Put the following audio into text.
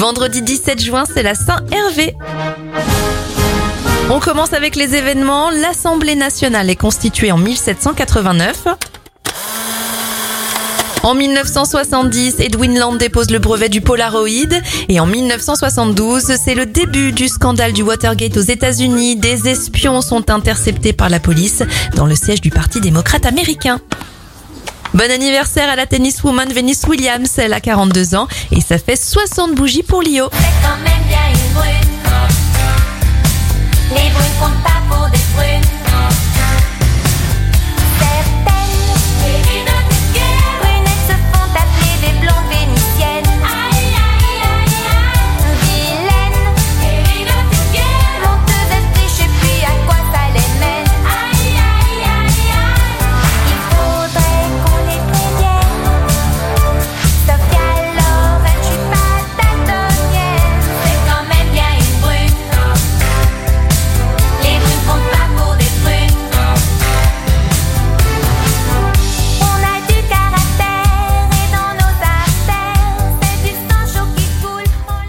Vendredi 17 juin, c'est la Saint-Hervé. On commence avec les événements. L'Assemblée nationale est constituée en 1789. En 1970, Edwin Land dépose le brevet du Polaroid et en 1972, c'est le début du scandale du Watergate aux États-Unis. Des espions sont interceptés par la police dans le siège du Parti démocrate américain. Bon anniversaire à la tenniswoman Venus Williams, elle a 42 ans et ça fait 60 bougies pour Lio.